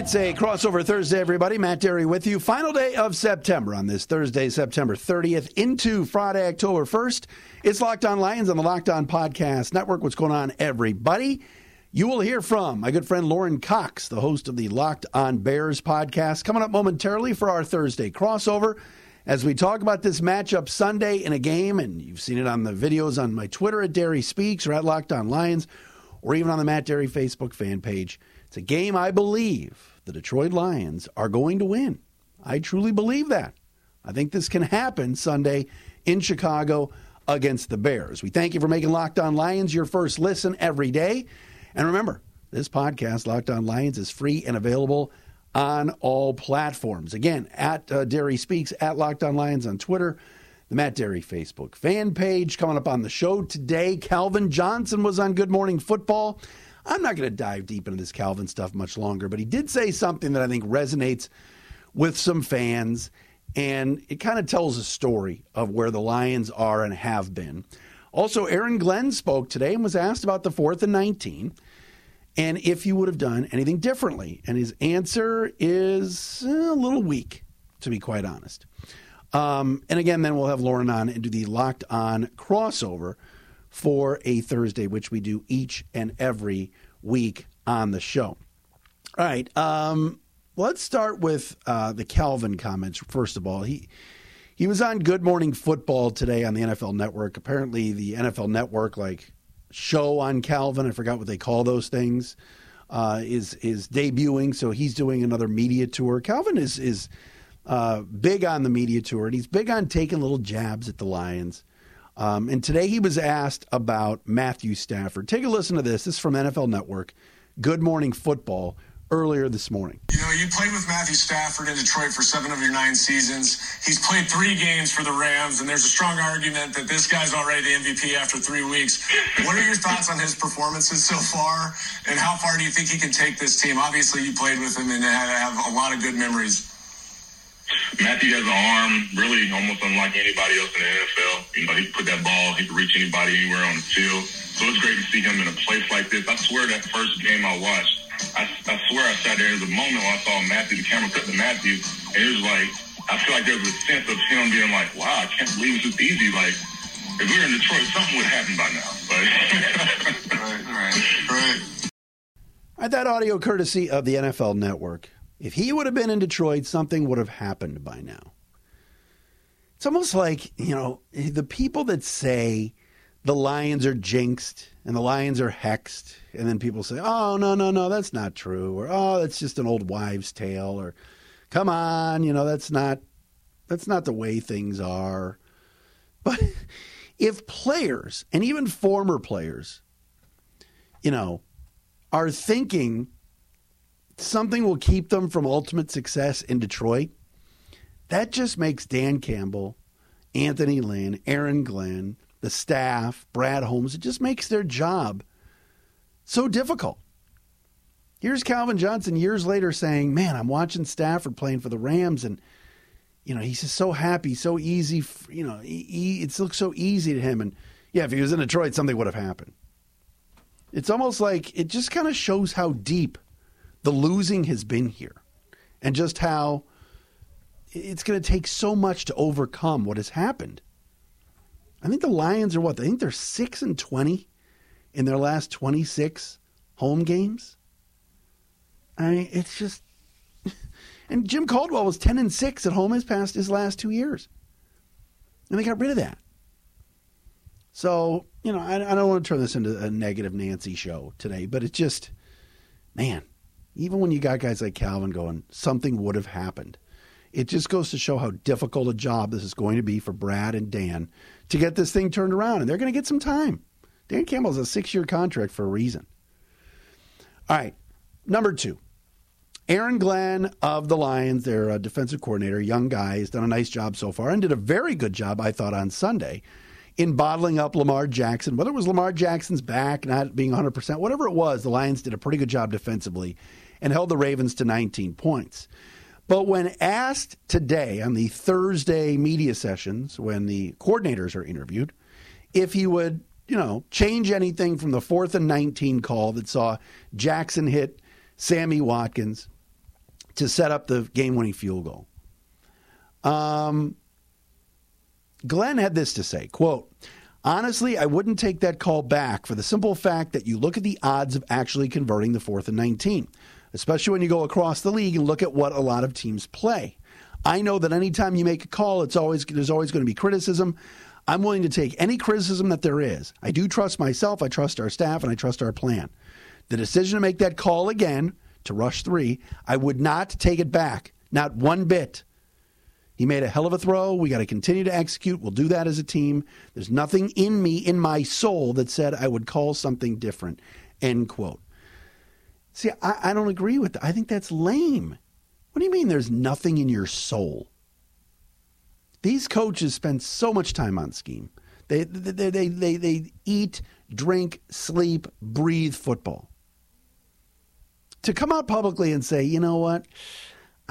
It's a crossover Thursday, everybody. Matt Dery with you. Final day of September on this Thursday, September 30th, into Friday, October 1st. It's Locked On Lions on the Locked On Podcast Network. What's going on, everybody? You will hear from my good friend Lauren Cox, the host of the Locked On Bears podcast, coming up momentarily for our Thursday crossover as we talk about this matchup Sunday in a game. And you've seen it on the videos on my Twitter at Dery Speaks or at Locked On Lions or even on the Matt Dery Facebook fan page. It's a game I believe the Detroit Lions are going to win. I truly believe that. I think this can happen Sunday in Chicago against the Bears. We thank you for making Locked On Lions your first listen every day. And remember, this podcast, Locked On Lions, is free and available on all platforms. Again, at uh, Dery Speaks, at Locked On Lions on Twitter, the Matt Dery Facebook fan page. Coming up on the show today, Calvin Johnson was on Good Morning Football. I'm not going to dive deep into this Calvin stuff much longer, but he did say something that I think resonates with some fans, and it kind of tells a story of where the Lions are and have been. Also, Aaron Glenn spoke today and was asked about the fourth and 19 and if he would have done anything differently. And his answer is a little weak, to be quite honest. Um, and again, then we'll have Lauren on and do the locked on crossover for a Thursday, which we do each and every week on the show. All right. Um, let's start with uh, the Calvin comments. First of all, he he was on Good Morning Football today on the NFL Network. Apparently, the NFL Network like show on Calvin. I forgot what they call those things. Uh, is is debuting, so he's doing another media tour. Calvin is is uh, big on the media tour, and he's big on taking little jabs at the Lions. Um, and today he was asked about Matthew Stafford. Take a listen to this. This is from NFL Network. Good Morning Football earlier this morning. You know, you played with Matthew Stafford in Detroit for seven of your nine seasons. He's played three games for the Rams, and there's a strong argument that this guy's already the MVP after three weeks. What are your thoughts on his performances so far, and how far do you think he can take this team? Obviously, you played with him and have a lot of good memories. Matthew has an arm really almost unlike anybody else in the NFL. You know, he can put that ball, he can reach anybody anywhere on the field. So it's great to see him in a place like this. I swear that first game I watched, I, I swear I sat there. There was a moment when I saw Matthew, the camera cut to Matthew, and it was like, I feel like there was a sense of him being like, wow, I can't believe it's just easy. Like, if we were in Detroit, something would happen by now. But right, right, right. All right, that audio courtesy of the NFL Network. If he would have been in Detroit, something would have happened by now. It's almost like, you know, the people that say the Lions are jinxed and the Lions are hexed, and then people say, oh, no, no, no, that's not true, or oh, that's just an old wives' tale, or come on, you know, that's not that's not the way things are. But if players and even former players, you know, are thinking something will keep them from ultimate success in Detroit, that just makes Dan Campbell, Anthony Lynn, Aaron Glenn, the staff, Brad Holmes, it just makes their job so difficult. Here's Calvin Johnson years later saying, Man, I'm watching Stafford playing for the Rams, and, you know, he's just so happy, so easy. You know, he, it looks so easy to him. And yeah, if he was in Detroit, something would have happened. It's almost like it just kind of shows how deep the losing has been here and just how it's going to take so much to overcome what has happened. I think the Lions are what? I think they're 6 and 20 in their last 26 home games. I mean, it's just and Jim Caldwell was 10 and 6 at home his past his last 2 years. And they got rid of that. So, you know, I, I don't want to turn this into a negative Nancy show today, but it's just man, even when you got guys like Calvin going, something would have happened. It just goes to show how difficult a job this is going to be for Brad and Dan to get this thing turned around. And they're going to get some time. Dan Campbell's a six year contract for a reason. All right. Number two, Aaron Glenn of the Lions, their uh, defensive coordinator, young guy, has done a nice job so far and did a very good job, I thought, on Sunday in bottling up Lamar Jackson. Whether it was Lamar Jackson's back not being 100%, whatever it was, the Lions did a pretty good job defensively and held the Ravens to 19 points. But when asked today on the Thursday media sessions, when the coordinators are interviewed, if he would, you know, change anything from the fourth and 19 call that saw Jackson hit Sammy Watkins to set up the game winning field goal. Um, Glenn had this to say, quote, Honestly, I wouldn't take that call back for the simple fact that you look at the odds of actually converting the fourth and 19, especially when you go across the league and look at what a lot of teams play. I know that anytime you make a call, it's always there's always going to be criticism. I'm willing to take any criticism that there is. I do trust myself, I trust our staff, and I trust our plan. The decision to make that call again to rush three, I would not take it back, not one bit. He made a hell of a throw. We got to continue to execute. We'll do that as a team. There's nothing in me, in my soul, that said I would call something different. End quote. See, I, I don't agree with that. I think that's lame. What do you mean there's nothing in your soul? These coaches spend so much time on scheme. They, they, they, they, they eat, drink, sleep, breathe football. To come out publicly and say, you know what?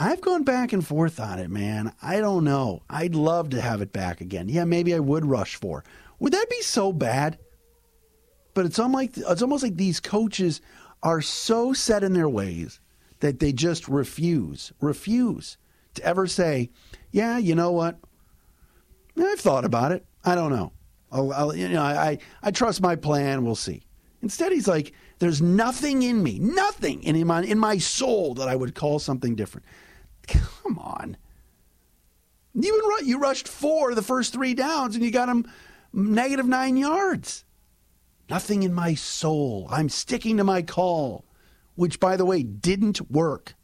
I've gone back and forth on it, man. I don't know. I'd love to have it back again. Yeah, maybe I would rush for. Would that be so bad? But it's almost like it's almost like these coaches are so set in their ways that they just refuse, refuse to ever say, "Yeah, you know what? I've thought about it. I don't know. I'll, I'll, you know, I, I trust my plan. We'll see." Instead, he's like, "There's nothing in me, nothing in my in my soul that I would call something different." Come on. You, you rushed four the first three downs and you got them negative nine yards. Nothing in my soul. I'm sticking to my call, which, by the way, didn't work.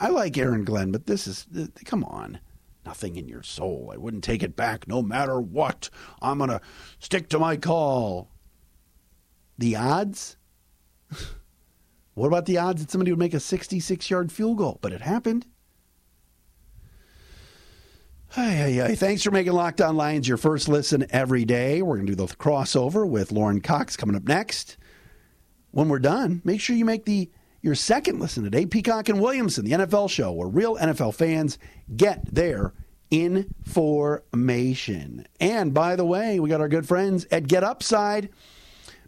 I like Aaron Glenn, but this is, come on. Nothing in your soul. I wouldn't take it back no matter what. I'm going to stick to my call. The odds? What about the odds that somebody would make a 66 yard field goal? But it happened. Hey, hey, Thanks for making Locked On Lions your first listen every day. We're going to do the crossover with Lauren Cox coming up next. When we're done, make sure you make the your second listen today, Peacock and Williamson, the NFL show, where real NFL fans get their information. And by the way, we got our good friends at Get Upside.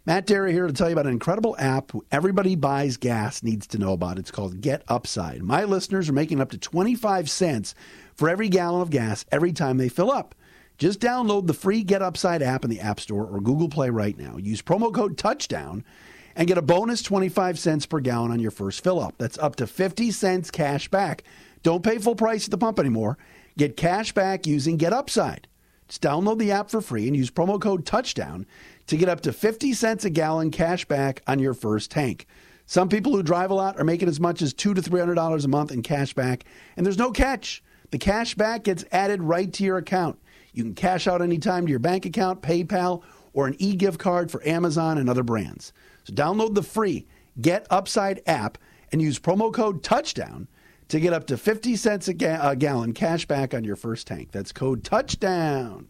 Matt Dery here to tell you about an incredible app everybody buys gas needs to know about. It's called Get Upside. My listeners are making up to 25 cents for every gallon of gas every time they fill up. Just download the free Get Upside app in the App Store or Google Play right now. Use promo code Touchdown and get a bonus 25 cents per gallon on your first fill up. That's up to 50 cents cash back. Don't pay full price at the pump anymore. Get cash back using Get Upside. Just download the app for free and use promo code Touchdown to get up to 50 cents a gallon cash back on your first tank. Some people who drive a lot are making as much as two to three hundred dollars a month in cash back, and there's no catch. The cash back gets added right to your account. You can cash out anytime to your bank account, PayPal, or an e-gift card for Amazon and other brands. So download the free Get Upside app and use promo code Touchdown to get up to 50 cents a, ga- a gallon cash back on your first tank. That's code Touchdown.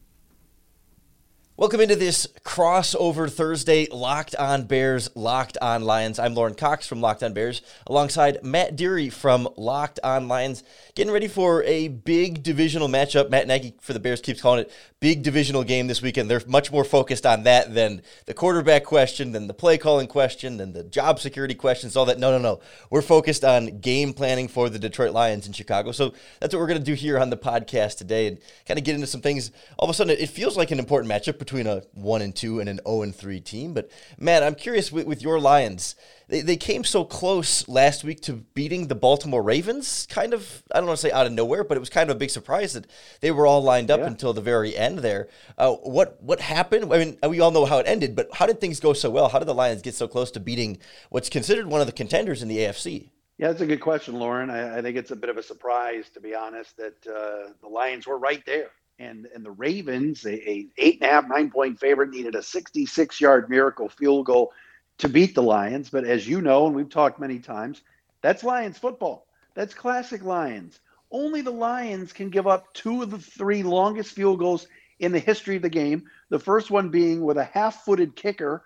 Welcome into this crossover Thursday, Locked On Bears, Locked On Lions. I'm Lauren Cox from Locked On Bears, alongside Matt Dery from Locked On Lions, getting ready for a big divisional matchup. Matt Nagy for the Bears keeps calling it big divisional game this weekend. They're much more focused on that than the quarterback question, than the play calling question, than the job security questions, all that. No, no, no. We're focused on game planning for the Detroit Lions in Chicago. So that's what we're going to do here on the podcast today and kind of get into some things. All of a sudden, it feels like an important matchup between a one and two and an zero and three team. But Matt, I'm curious with, with your Lions. They, they came so close last week to beating the Baltimore Ravens. Kind of, I don't want to say out of nowhere, but it was kind of a big surprise that they were all lined up yeah. until the very end there. Uh, what what happened? I mean, we all know how it ended, but how did things go so well? How did the Lions get so close to beating what's considered one of the contenders in the AFC? Yeah, that's a good question, Lauren. I, I, think it's a bit of a surprise, to be honest, that uh, the Lions were right there and and the Ravens, a, a eight and a half, nine point favorite, needed a 66 yard miracle field goal to beat the Lions. But as you know, and we've talked many times, that's Lions football. That's classic Lions. Only the Lions can give up two of the three longest field goals in the history of the game. The first one being with a half-footed kicker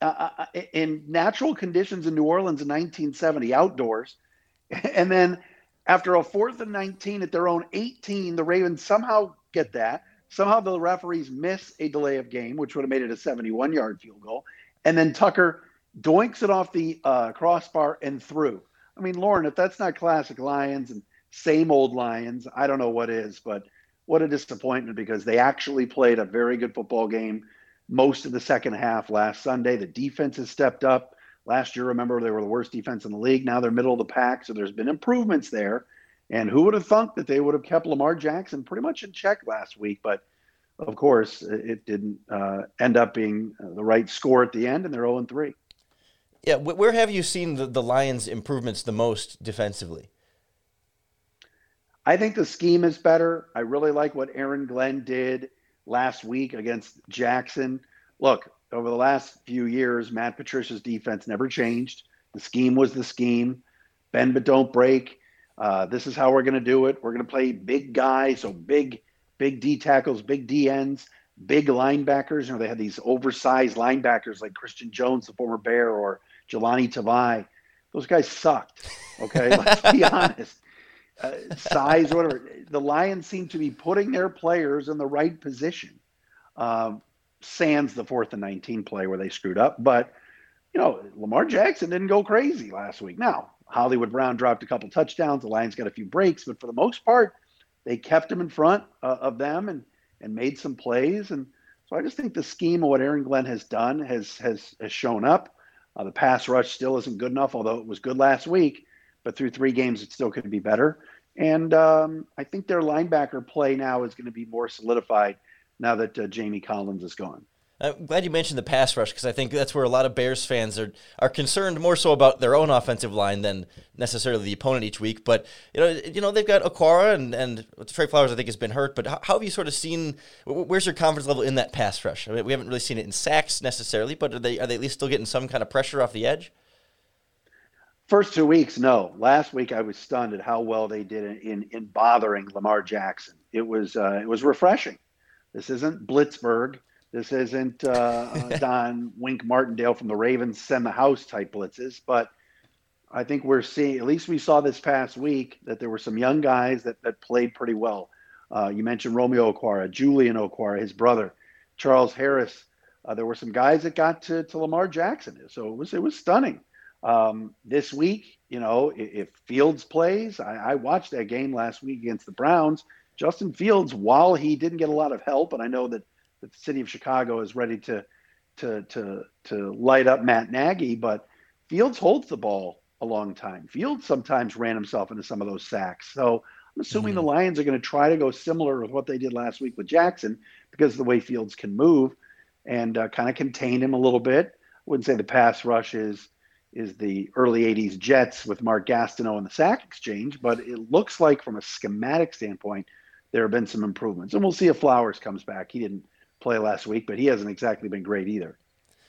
uh, uh in natural conditions in New Orleans in 1970, outdoors, and then after a fourth and 19 at their own 18, the Ravens somehow get that. Somehow the referees miss a delay of game, which would have made it a 71 yard field goal. And then Tucker doinks it off the uh, crossbar and through. I mean, Lauren, if that's not classic Lions and same old Lions, I don't know what is, but what a disappointment because they actually played a very good football game most of the second half last Sunday. The defense has stepped up. Last year, remember, they were the worst defense in the league. Now they're middle of the pack, so there's been improvements there. And who would have thunk that they would have kept Lamar Jackson pretty much in check last week? But of course, it didn't uh, end up being uh, the right score at the end, and they're 0 3. Yeah, where have you seen the, the Lions' improvements the most defensively? I think the scheme is better. I really like what Aaron Glenn did last week against Jackson. Look, over the last few years, Matt Patricia's defense never changed. The scheme was the scheme. Bend but don't break. Uh, this is how we're going to do it. We're going to play big guys, so big, big D tackles, big D ends, big linebackers. You know, they had these oversized linebackers like Christian Jones, the former Bear, or Jahlani Tavai. Those guys sucked. Okay, let's be honest. Uh, size, whatever. The Lions seem to be putting their players in the right position. Um, sans the fourth and 19 play where they screwed up. But, you know, Lamar Jackson didn't go crazy last week. Now, Hollywood Brown dropped a couple touchdowns. The Lions got a few breaks, but for the most part, they kept him in front uh, of them and, and made some plays. And so I just think the scheme of what Aaron Glenn has done has, has, has shown up. Uh, the pass rush still isn't good enough, although it was good last week. But through three games, it still could be better. And um, I think their linebacker play now is going to be more solidified now that uh, Jamie Collins is gone. I'm glad you mentioned the pass rush because I think that's where a lot of Bears fans are are concerned more so about their own offensive line than necessarily the opponent each week. But you know, you know they've got Okwara and and Trey Flowers I think has been hurt. But how, how have you sort of seen? Where's your confidence level in that pass rush? I mean, we haven't really seen it in sacks necessarily, but are they are they at least still getting some kind of pressure off the edge? First two weeks, no. Last week, I was stunned at how well they did in in, in bothering Lamar Jackson. It was uh, it was refreshing. This isn't Blitzburg. This isn't uh, uh Don Wink Martindale from the Ravens send the house type blitzes, but I think we're seeing. At least we saw this past week that there were some young guys that that played pretty well. Uh, you mentioned Romeo Okwara, Julian Okwara, his brother, Charles Harris. Uh, there were some guys that got to, to Lamar Jackson, so it was it was stunning. Um, this week, you know, if, if Fields plays, I, I, watched that game last week against the Browns. Justin Fields, while he didn't get a lot of help, and I know that, that the city of Chicago is ready to to to to light up Matt Nagy, but Fields holds the ball a long time. Fields sometimes ran himself into some of those sacks. So I'm assuming mm-hmm. the Lions are going to try to go similar with what they did last week with Jackson because of the way Fields can move and uh, kind of contain him a little bit. I wouldn't say the pass rush is is the early 80s Jets with Mark Gastineau and the sack exchange, but it looks like from a schematic standpoint, there have been some improvements. And we'll see if Flowers comes back. He didn't play last week, but he hasn't exactly been great either.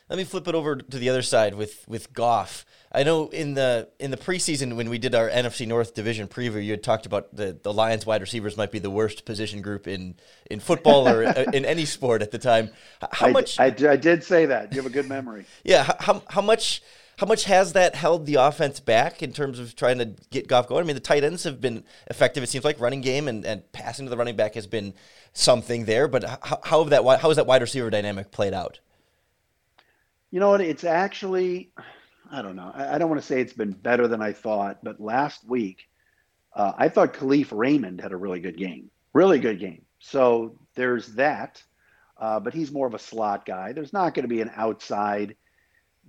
Let me flip it over to the other side with with Goff. I know in the in the preseason when we did our NFC North division preview, you had talked about the, the Lions wide receivers might be the worst position group in in football or uh, in any sport at the time. How much? I, I, I did say that. You have a good memory. yeah. How how much? How much has that held the offense back in terms of trying to get Goff going? I mean, the tight ends have been effective. It seems like running game and, and passing to the running back has been something there. But how, how have that how has that wide receiver dynamic played out? You know what? It's actually, I don't know. I, I don't want to say it's been better than I thought, but last week, uh, I thought Kalif Raymond had a really good game. Really good game. So there's that. Uh, but he's more of a slot guy. There's not going to be an outside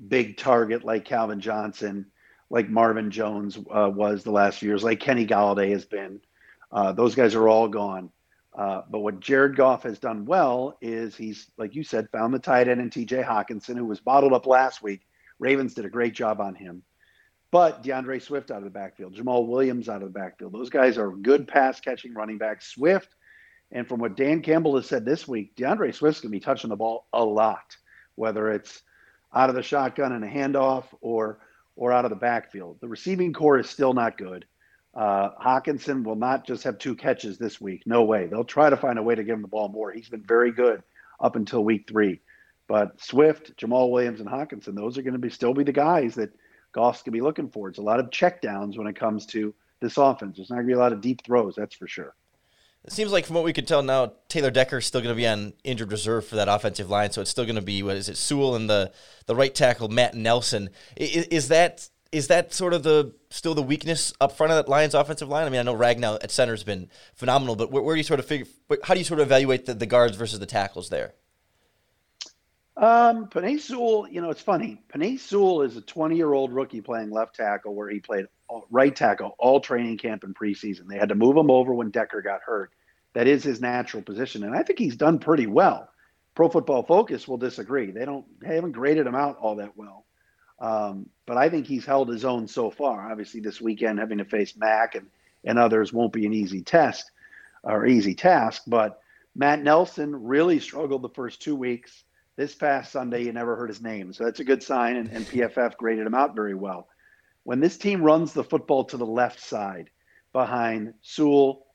big target like Calvin Johnson, like Marvin Jones uh, was the last few years, like Kenny Golladay has been. Uh, those guys are all gone. Uh, but what Jared Goff has done well is he's, like you said, found the tight end in TJ Hockenson, who was bottled up last week. Ravens did a great job on him. But D'Andre Swift out of the backfield, Jamaal Williams out of the backfield. Those guys are good pass catching running backs. Swift, and from what Dan Campbell has said this week, D'Andre Swift's going to be touching the ball a lot, whether it's out of the shotgun and a handoff or or out of the backfield. The receiving core is still not good. Uh, Hockenson will not just have two catches this week. No way. They'll try to find a way to give him the ball more. He's been very good up until week three. But Swift, Jamaal Williams, and Hockenson, those are going to be still be the guys that Goff's going to be looking for. It's a lot of checkdowns when it comes to this offense. There's not going to be a lot of deep throws, that's for sure. It seems like from what we could tell now, Taylor Decker is still going to be on injured reserve for that offensive line. So it's still going to be what is it, Sewell and the the right tackle Matt Nelson. Is, is that is that sort of the still the weakness up front of that Lions offensive line? I mean, I know Ragnow at center has been phenomenal, but where, where, do you sort of figure? How do you sort of evaluate the, the guards versus the tackles there? Um, Penei Sewell, you know, it's funny. Penei Sewell is a 20 year old rookie playing left tackle where he played right tackle all training camp and preseason. They had to move him over when Decker got hurt. That is his natural position. And I think he's done pretty well. Pro Football Focus will disagree. They don't, they haven't graded him out all that well. Um, but I think he's held his own so far. Obviously, this weekend having to face Mack and, and others won't be an easy test or easy task. But Matt Nelson really struggled the first two weeks this past Sunday, you never heard his name. So that's a good sign, and, and PFF graded him out very well. When this team runs the football to the left side behind Sewell,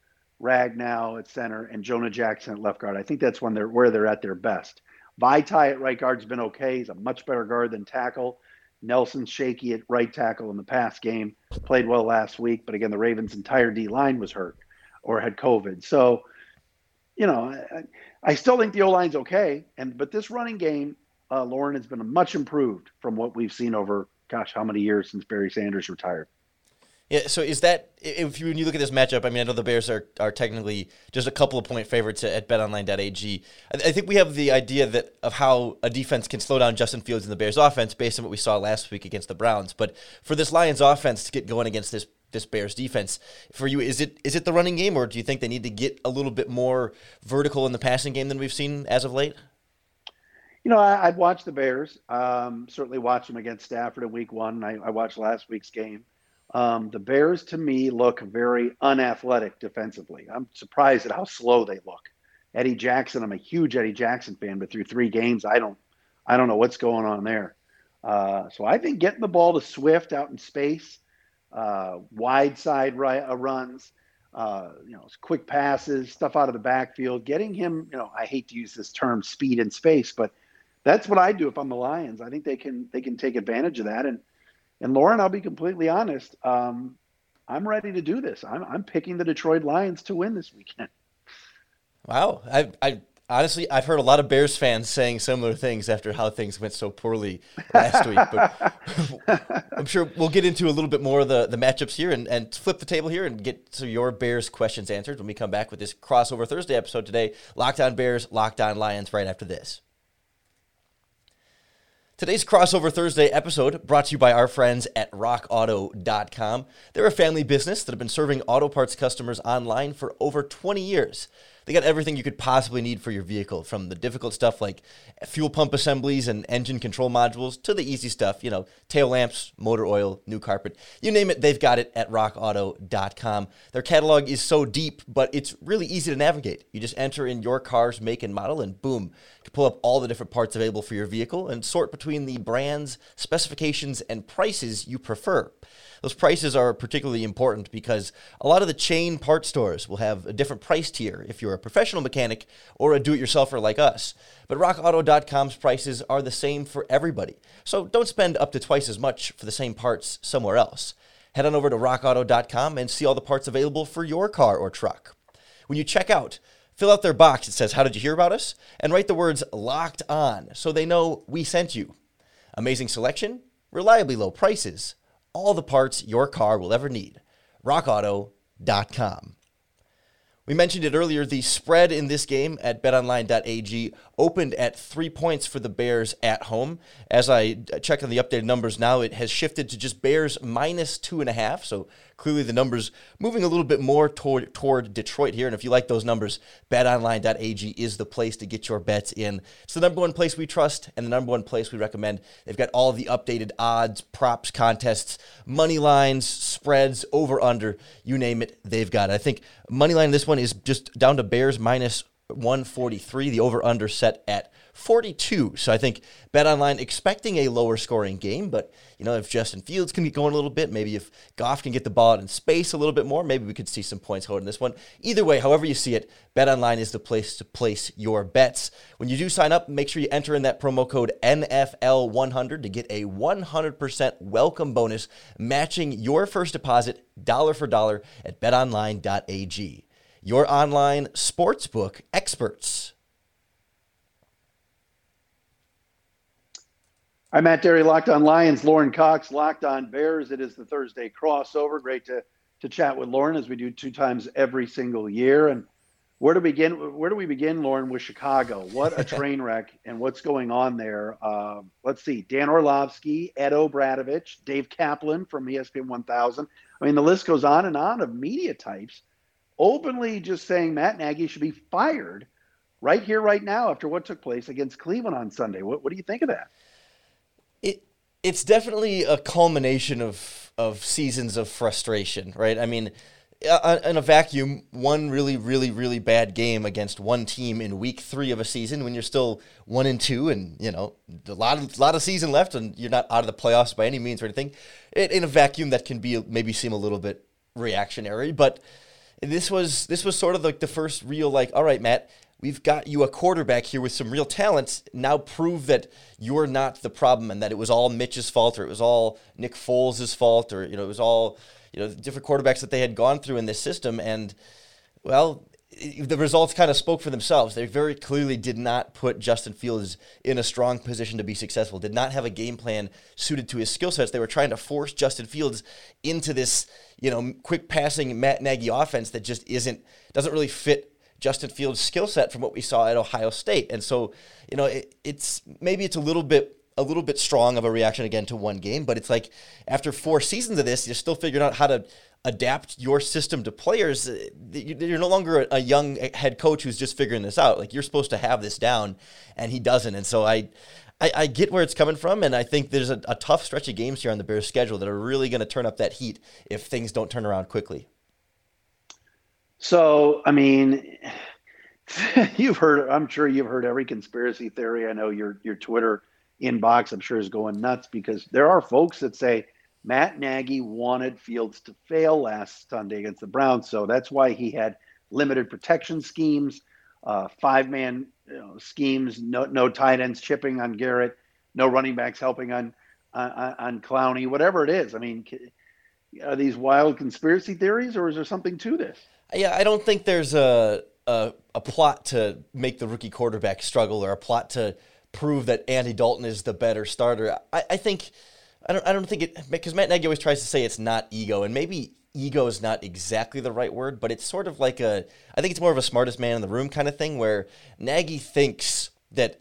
Ragnow at center, and Jonah Jackson at left guard, I think that's when they're where they're at their best. Vaitai at right guard's been okay. He's a much better guard than tackle. Nelson shaky at right tackle in the past game. Played well last week, but again, the Ravens' entire D line was hurt or had COVID. So, you know, I, I still think the O line's okay, and but this running game, uh, Lauren has been much improved from what we've seen over gosh, how many years since Barry Sanders retired. Yeah, so is that if you when you look at this matchup? I mean, I know the Bears are, are technically just a couple of point favorites at BetOnline.ag. I, I think we have the idea that of how a defense can slow down Justin Fields and the Bears' offense based on what we saw last week against the Browns. But for this Lions offense to get going against this this Bears defense. For you, is it is it the running game, or do you think they need to get a little bit more vertical in the passing game than we've seen as of late? You know, I, would watch the Bears. Um, certainly watch them against Stafford in Week One. I, I watched last week's game. Um, the Bears, to me, look very unathletic defensively. I'm surprised at how slow they look. Eddie Jackson, I'm a huge Eddie Jackson fan, but through three games, I don't, I don't know what's going on there. Uh, so I think getting the ball to Swift out in space uh, wide side uh, runs, uh, you know, quick passes, stuff out of the backfield, getting him, you know, I hate to use this term speed and space, but that's what I do if I'm the Lions. I think they can they can take advantage of that. And and Lauren, I'll be completely honest, um, I'm ready to do this. I'm I'm picking the Detroit Lions to win this weekend. Wow, I I honestly, I've heard a lot of Bears fans saying similar things after how things went so poorly last week. But I'm sure we'll get into a little bit more of the, the matchups here and, and flip the table here and get to your Bears questions answered when we come back with this crossover Thursday episode today. Locked On Bears, Locked On Lions right after this. Today's Crossover Thursday episode brought to you by our friends at rockauto.com. They're a family business that have been serving auto parts customers online for over 20 years. They got everything you could possibly need for your vehicle, from the difficult stuff like fuel pump assemblies and engine control modules to the easy stuff, you know, tail lamps, motor oil, new carpet. You name it, they've got it at rockauto.com. Their catalog is so deep, but it's really easy to navigate. You just enter in your car's make and model, and boom, you can pull up all the different parts available for your vehicle and sort between the brands, specifications, and prices you prefer. Those prices are particularly important because a lot of the chain part stores will have a different price tier if you're a professional mechanic or a do it yourselfer like us. But rockauto.com's prices are the same for everybody. So don't spend up to twice as much for the same parts somewhere else. Head on over to rockauto.com and see all the parts available for your car or truck. When you check out, fill out their box that says, How did you hear about us? and write the words locked on so they know we sent you. Amazing selection, reliably low prices all the parts your car will ever need. RockAuto.com. We mentioned it earlier. The spread in this game at betonline.ag opened at three points for the Bears at home. As I check on the updated numbers now, it has shifted to just Bears minus two and a half. So clearly the numbers moving a little bit more toward toward Detroit here. And if you like those numbers, betonline.ag is the place to get your bets in. It's the number one place we trust and the number one place we recommend. They've got all the updated odds, props, contests, money lines, spreads, over under, you name it, they've got it. I think money line this one is just down to Bears minus 143. The over under set at 42. So I think Bet Online expecting a lower scoring game, but you know if Justin Fields can get going a little bit, maybe if Goff can get the ball out in space a little bit more, maybe we could see some points hold in this one. Either way, however you see it, Bet Online is the place to place your bets. When you do sign up, make sure you enter in that promo code NFL100 to get a 100% welcome bonus matching your first deposit dollar for dollar at betonline.ag. Your online sportsbook experts. I'm Matt Dery, Locked On Lions, Lauren Cox, Locked On Bears. It is the Thursday crossover. Great to to chat with Lauren as we do two times every single year. And where do we begin? Where do we begin, Lauren, with Chicago? What a train wreck and what's going on there? Uh, let's see: Dan Orlovsky, Ed O'Bradovich, Dave Kaplan from ESPN 1000. I mean, the list goes on and on of media types openly just saying Matt Nagy should be fired right here, right now, after what took place against Cleveland on Sunday. What, what do you think of that? It it's definitely a culmination of of seasons of frustration, right? I mean, uh, uh, in a vacuum, one really, really, really bad game against one team in week three of a season when you're still one and two, and you know a lot of lot of season left, and you're not out of the playoffs by any means or anything. It, in a vacuum, that can be maybe seem a little bit reactionary, but this was this was sort of like the first real like, all right, Matt, we've got you a quarterback here with some real talents. Now prove that you're not the problem and that it was all Mitch's fault or it was all Nick Foles' fault or you know it was all you know different quarterbacks that they had gone through in this system and well the results kind of spoke for themselves. They very clearly did not put Justin Fields in a strong position to be successful, did not have a game plan suited to his skill sets. They were trying to force Justin Fields into this, you know, quick passing Matt Nagy offense that just isn't, doesn't really fit Justin Fields' skill set from what we saw at Ohio State. And so, you know, it, it's maybe it's a little bit a little bit strong of a reaction again to one game, but it's like after four seasons of this, you're still figuring out how to adapt your system to players. Uh, you're no longer a young head coach who's just figuring this out. Like you're supposed to have this down, and he doesn't. And so I, I, I get where it's coming from, and I think there's a, a tough stretch of games here on the Bears' schedule that are really going to turn up that heat if things don't turn around quickly. So, I mean, you've heard. I'm sure you've heard every conspiracy theory. I know your your Twitter inbox. I'm sure is going nuts because there are folks that say Matt Nagy wanted Fields to fail last Sunday against the Browns, so that's why he had limited protection schemes, uh, five man you know, schemes, no no tight ends chipping on Garrett, no running backs helping on on, on Clowney, whatever it is. I mean, are these wild conspiracy theories, or is there something to this? Yeah, I don't think there's a a, a plot to make the rookie quarterback struggle or a plot to prove that Andy Dalton is the better starter. I, I think I don't I don't think it because Matt Nagy always tries to say it's not ego, and maybe ego is not exactly the right word, but it's sort of like a I think it's more of a smartest man in the room kind of thing where Nagy thinks that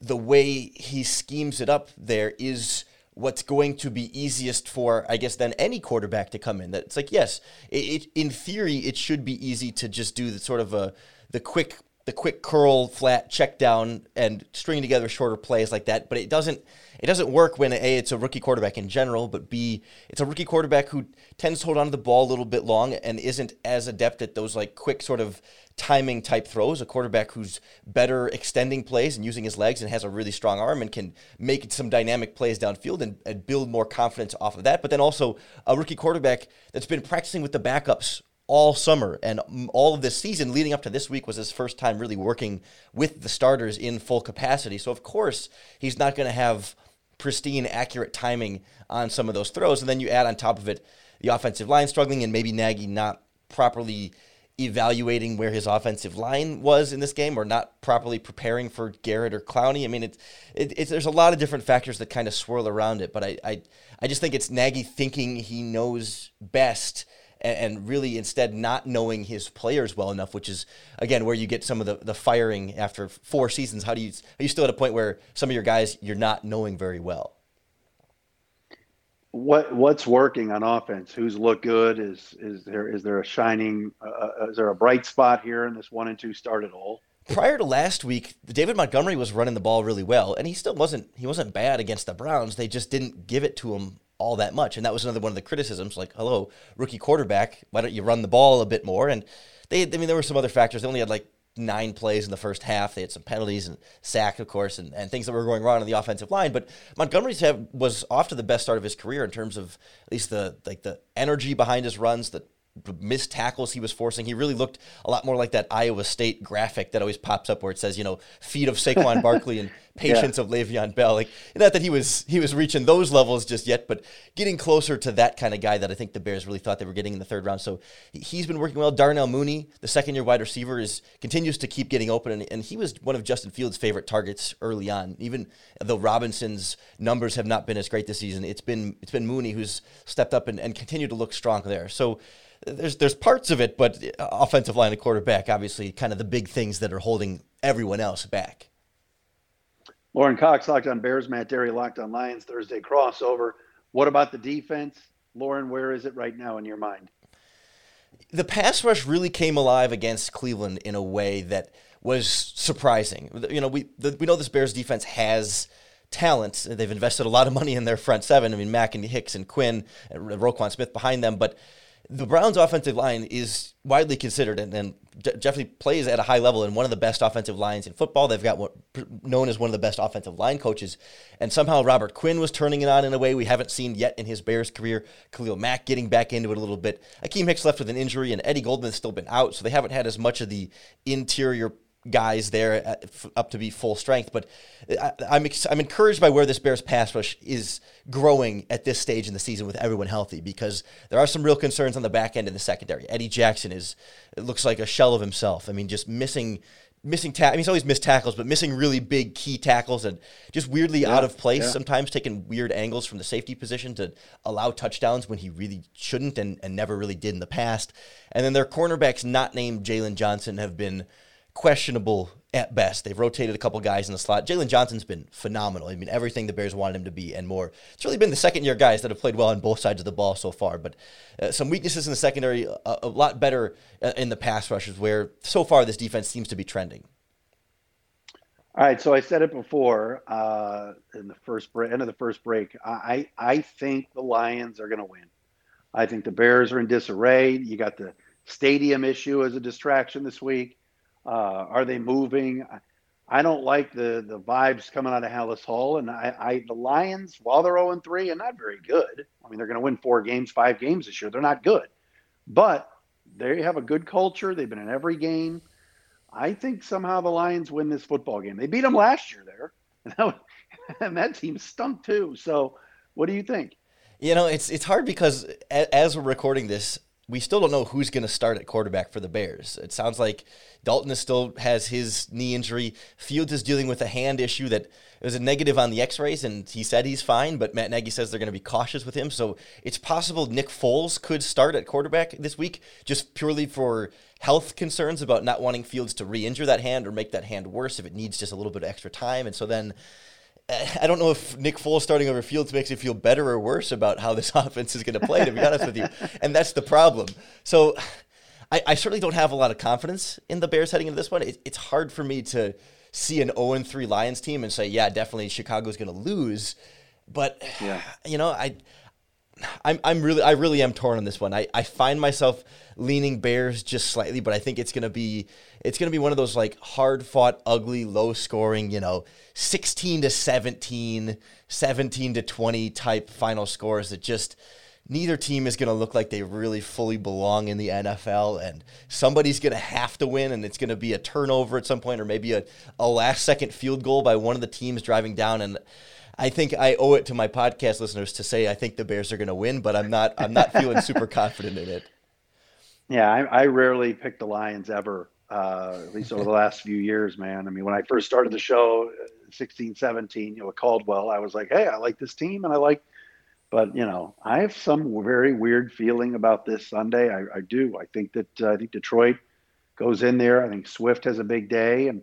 the way he schemes it up there is what's going to be easiest for I guess then any quarterback to come in. That it's like yes, it, it in theory it should be easy to just do the sort of a the quick the quick curl flat check down and string together shorter plays like that, but it doesn't it doesn't work when a it's a rookie quarterback in general, but b it's a rookie quarterback who tends to hold on to the ball a little bit long and isn't as adept at those like quick sort of timing type throws. A quarterback who's better extending plays and using his legs and has a really strong arm and can make some dynamic plays downfield and, and build more confidence off of that. But then also a rookie quarterback that's been practicing with the backups all summer and all of this season leading up to this week was his first time really working with the starters in full capacity. So of course he's not going to have pristine, accurate timing on some of those throws. And then you add on top of it the offensive line struggling and maybe Nagy not properly evaluating where his offensive line was in this game or not properly preparing for Garrett or Clowney. I mean, it's, it, it's there's a lot of different factors that kind of swirl around it, but I, I, I just think it's Nagy thinking he knows best – and, really instead not knowing his players well enough, which is again where you get some of the, the firing after four seasons. How do you are you still at a point where some of your guys you're not knowing very well? What what's working on offense? Who's look good? Is is there is there a shining? Uh, uh, is there a bright spot here in this one and two start at all? Prior to last week, David Montgomery was running the ball really well, and he still wasn't he wasn't bad against the Browns. They just didn't give it to him all that much. And that was another one of the criticisms like, hello, rookie quarterback, why don't you run the ball a bit more? And they, I mean, there were some other factors. They only had like nine plays in the first half. They had some penalties and sack, of course, and, and things that were going wrong on the offensive line. But Montgomery was off to the best start of his career in terms of at least the like the energy behind his runs, the missed tackles he was forcing. He really looked a lot more like that Iowa State graphic that always pops up where it says, you know, feet of Saquon Barkley and patience yeah. of Le'Veon Bell. Like not that he was he was reaching those levels just yet, but getting closer to that kind of guy that I think the Bears really thought they were getting in the third round. So he's been working well. Darnell Mooney, the second year wide receiver, is continues to keep getting open, and, and he was one of Justin Fields' favorite targets early on. Even though Robinson's numbers have not been as great this season, it's been it's been Mooney who's stepped up and, and continued to look strong there. So there's there's parts of it, but offensive line and quarterback, obviously, kind of the big things that are holding everyone else back. Lauren Cox locked on Bears, Matt Dery locked on Lions Thursday crossover. What about the defense, Lauren? Where is it right now in your mind? The pass rush really came alive against Cleveland in a way that was surprising. You know, we the, we know this Bears defense has talent. They've invested a lot of money in their front seven. I mean, Mack and Hicks and Quinn and Roquan Smith behind them, but the Browns' offensive line is widely considered and, and definitely plays at a high level and one of the best offensive lines in football. They've got what known as one of the best offensive line coaches, and somehow Robert Quinn was turning it on in a way we haven't seen yet in his Bears career. Khalil Mack getting back into it a little bit. Akiem Hicks left with an injury, and Eddie Goldman's still been out, so they haven't had as much of the interior guys there uh, at, up to be full strength. But I, I'm, I'm encouraged by where this Bears pass rush is growing at this stage in the season with everyone healthy because there are some real concerns on the back end in the secondary. Eddie Jackson is it looks like a shell of himself. I mean, just missing missing tackles. I mean, he's always missed tackles, but missing really big key tackles and just weirdly yeah, out of place. Yeah. Sometimes taking weird angles from the safety position to allow touchdowns when he really shouldn't and, and never really did in the past. And then their cornerbacks, not named Jaylon Johnson, have been questionable at best. They've rotated a couple guys in the slot. Jaylon Johnson's been phenomenal. I mean, everything the Bears wanted him to be and more. It's really been the second year guys that have played well on both sides of the ball so far. But uh, some weaknesses in the secondary, a, a lot better uh, in the pass rushes, where so far this defense seems to be trending. All right, so I said it before uh, in the first break, end of the first break. I I think the Lions are going to win. I think the Bears are in disarray. You got the stadium issue as a distraction this week. Uh, are they moving? I don't like the the vibes coming out of Halas Hall, and I, I the Lions, while they're zero and three, are not very good. I mean, they're going to win four games, five games this year. They're not good, but they have a good culture. They've been in every game. I think somehow the Lions win this football game. They beat them last year there, and that, and that team stunk too. So, what do you think? You know, it's it's hard because as we're recording this, we still don't know who's going to start at quarterback for the Bears. It sounds like Dalton is still has his knee injury. Fields is dealing with a hand issue that was a negative on the X-rays, and he said he's fine. But Matt Nagy says they're going to be cautious with him, so it's possible Nick Foles could start at quarterback this week, just purely for health concerns about not wanting Fields to re-injure that hand or make that hand worse if it needs just a little bit of extra time. And so then I don't know if Nick Foles starting over Fields makes you feel better or worse about how this offense is going to play, to be honest with you. And that's the problem. So I, I, certainly don't have a lot of confidence in the Bears heading into this one. It, it's hard for me to see an 0 3 Lions team and say, yeah, definitely Chicago's going to lose. But, yeah. you know, I. I'm I'm really I really am torn on this one. I, I find myself leaning Bears just slightly, but I think it's gonna be it's gonna be one of those like hard fought, ugly, low scoring, you know, 16 to 17, 17 to 20 type final scores that just neither team is going to look like they really fully belong in the NFL and somebody's going to have to win and it's going to be a turnover at some point or maybe a, a last second field goal by one of the teams driving down and I think I owe it to my podcast listeners to say I think the Bears are going to win, but I'm not. I'm not feeling super confident in it. Yeah, I, I rarely pick the Lions ever. Uh, at least over the last few years, man. I mean, when I first started the show, 16, 17, you know, Caldwell, I was like, hey, I like this team, and I like. But you know, I have some very weird feeling about this Sunday. I, I do. I think that uh, I think Detroit goes in there. I think Swift has a big day, and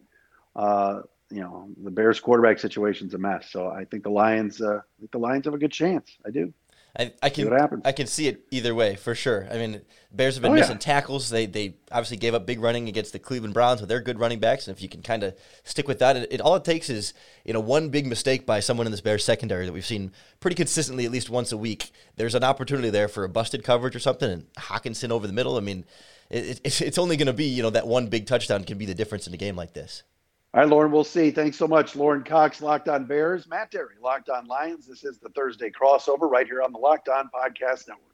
uh, you know the Bears quarterback situation's a mess. So I think the Lions, uh, I think the Lions have a good chance. I do. I, I can I can see it either way for sure. I mean, Bears have been oh, missing yeah. tackles. They they obviously gave up big running against the Cleveland Browns with their good running backs, and if you can kind of stick with that, it, it, all it takes is you know one big mistake by someone in this Bears secondary that we've seen pretty consistently at least once a week. There's an opportunity there for a busted coverage or something, and Hockenson over the middle. I mean, it, it, it's only going to be you know that one big touchdown can be the difference in a game like this. Right, Lauren, we'll see. Thanks so much. Lauren Cox, Locked On Bears, Matt Dery, Locked On Lions. This is the Thursday crossover right here on the Locked On Podcast Network.